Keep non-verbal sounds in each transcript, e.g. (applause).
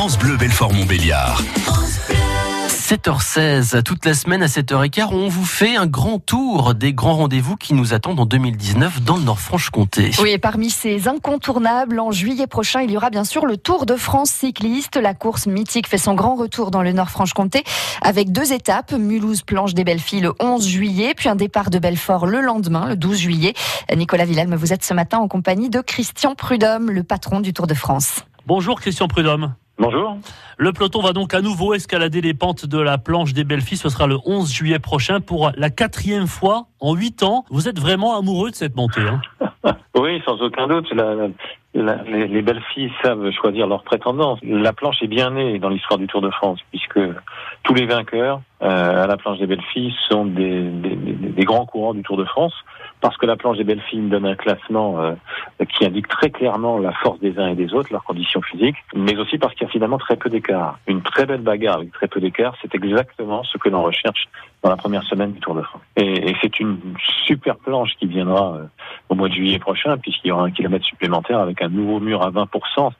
France Bleu Belfort Montbéliard. 7h16, toute la semaine à 7h15, on vous fait un grand tour des grands rendez-vous qui nous attendent en 2019 dans le Nord-Franche-Comté. Oui, et parmi ces incontournables, en juillet prochain, il y aura bien sûr le Tour de France cycliste. La course mythique fait son grand retour dans le Nord-Franche-Comté avec deux étapes, Mulhouse-Planche des Belles Filles le 11 juillet, puis un départ de Belfort le lendemain, le 12 juillet. Nicolas Villalme, vous êtes ce matin en compagnie de Christian Prudhomme, le patron du Tour de France. Bonjour Christian Prudhomme. Bonjour. Le peloton va donc à nouveau escalader les pentes de la planche des belles filles. Ce sera le 11 juillet prochain pour la quatrième fois en huit ans. Vous êtes vraiment amoureux de cette montée. Hein (laughs) oui, sans aucun doute. les, belles filles savent choisir leur prétendance. La planche est bien née dans l'histoire du Tour de France, puisque tous les vainqueurs à la planche des belles filles sont des, des, grands courants du Tour de France, parce que la planche des belles filles donne un classement euh, qui indique très clairement la force des uns et des autres, leurs conditions physiques, mais aussi parce qu'il y a finalement très peu d'écart. Une très belle bagarre avec très peu d'écart, c'est exactement ce que l'on recherche dans la première semaine du Tour de France. Et, et c'est une super planche qui viendra euh, au mois de juillet prochain, puisqu'il y aura un kilomètre supplémentaire avec un nouveau mur à 20%.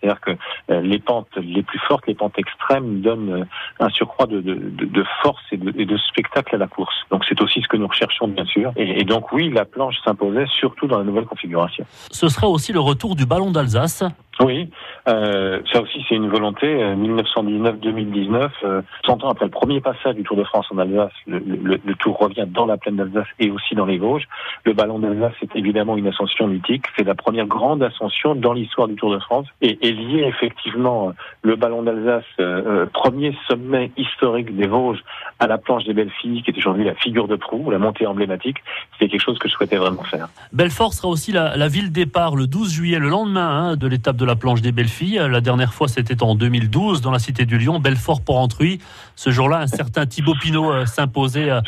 C'est-à-dire que euh, les pentes les plus fortes, les pentes extrêmes, donnent euh, un surcroît de, de, de force et de, spectacle à la course. Donc c'est aussi ce que nous recherchons, bien sûr. Et, et donc oui, la planche s'imposait surtout dans la nouvelle configuration. Ce sera aussi le retour du ballon d'Alsace oui, euh, ça aussi c'est une volonté. 1919-2019, euh, euh, 100 ans après le premier passage du Tour de France en Alsace, le, le, le Tour revient dans la plaine d'Alsace et aussi dans les Vosges. Le ballon d'Alsace c'est évidemment une ascension mythique. C'est la première grande ascension dans l'histoire du Tour de France et, et lié effectivement le ballon d'Alsace, euh, premier sommet historique des Vosges, à la planche des belles filles, qui est aujourd'hui la figure de proue, la montée emblématique. C'est quelque chose que je souhaitais vraiment faire. Belfort sera aussi la, la ville départ le 12 juillet, le lendemain hein, de l'étape de la planche des belles filles. La dernière fois, c'était en 2012 dans la cité du Lyon, Belfort pour Entruy. Ce jour-là, un certain Thibaut Pinot euh, s'imposait euh,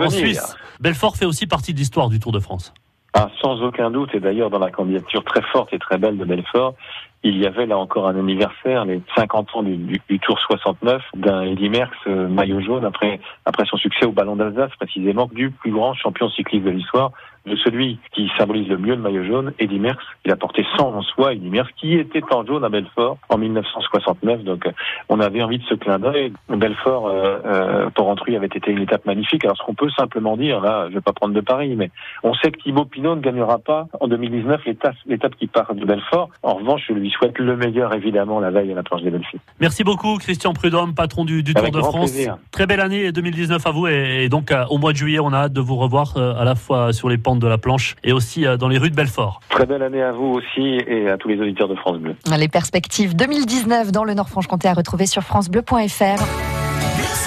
en Suisse. Belfort fait aussi partie de l'histoire du Tour de France. Ah, sans aucun doute, et d'ailleurs dans la candidature très forte et très belle de Belfort, il y avait là encore un anniversaire, les 50 ans du, du, du Tour 69 d'un Eddy Merckx euh, maillot jaune après après son succès au Ballon d'Alsace précisément du plus grand champion cycliste de l'histoire, de celui qui symbolise le mieux le maillot jaune, Eddy Merckx. Il a porté 100 en soi, Eddy Merckx, qui était en jaune à Belfort en 1969. Donc euh, on avait envie de ce clin d'œil. Belfort euh, euh, pour Entruy avait été une étape magnifique. Alors ce qu'on peut simplement dire, là, je vais pas prendre de Paris, mais on sait que Thibaut Pinot ne gagnera pas en 2019 l'étape qui part de Belfort. En revanche, souhaite le meilleur évidemment la veille à la planche des belles filles. Merci beaucoup Christian Prudhomme, patron du, du Tour de France. plaisir. Très belle année 2019 à vous et, et donc euh, au mois de juillet, on a hâte de vous revoir euh, à la fois sur les pentes de la planche et aussi euh, dans les rues de Belfort. Très belle année à vous aussi et à tous les auditeurs de France Bleu. Les perspectives 2019 dans le Nord-Franche-Comté à retrouver sur francebleu.fr.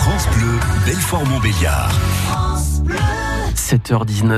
France Bleu Belfort Montbéliard. 7h19.